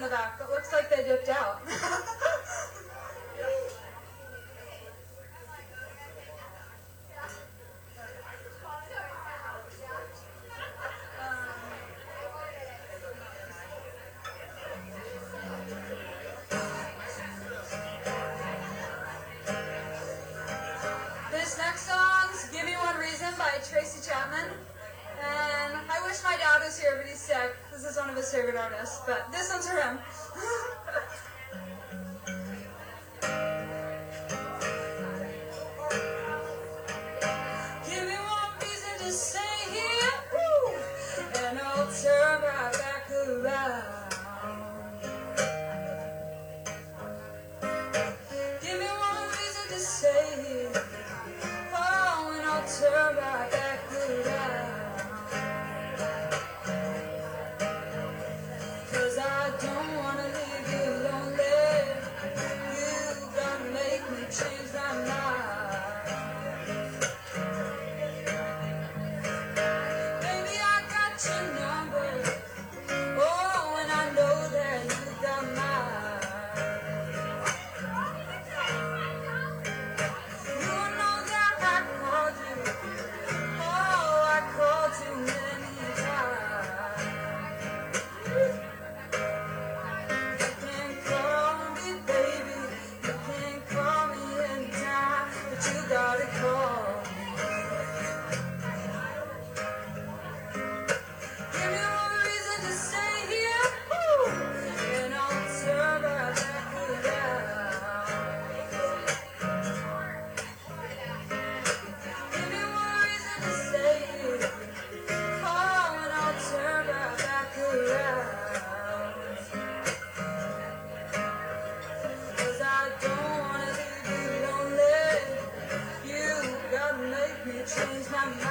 the Santas in the back, change my mind.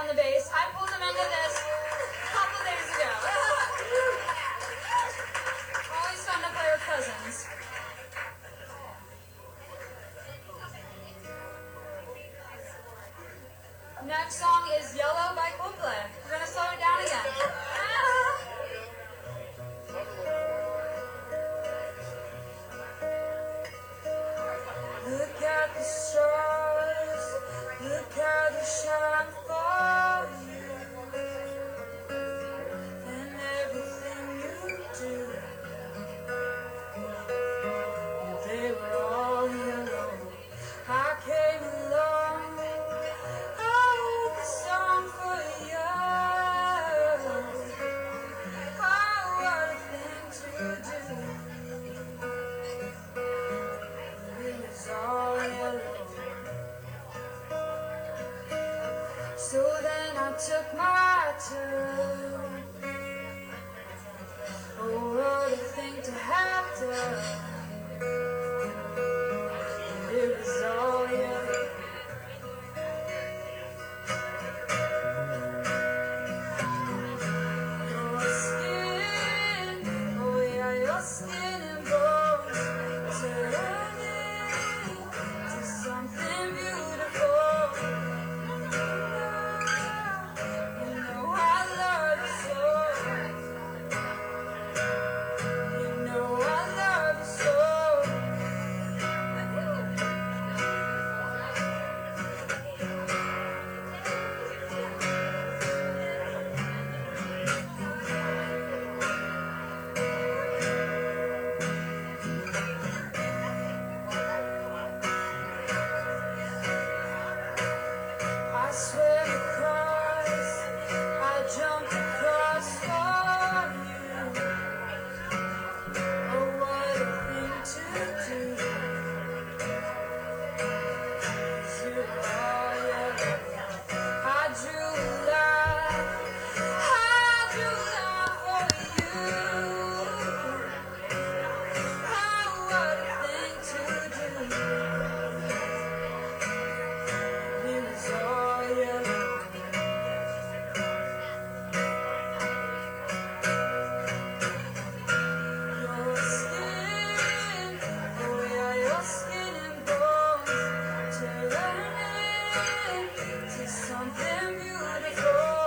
On the bass. to something beautiful.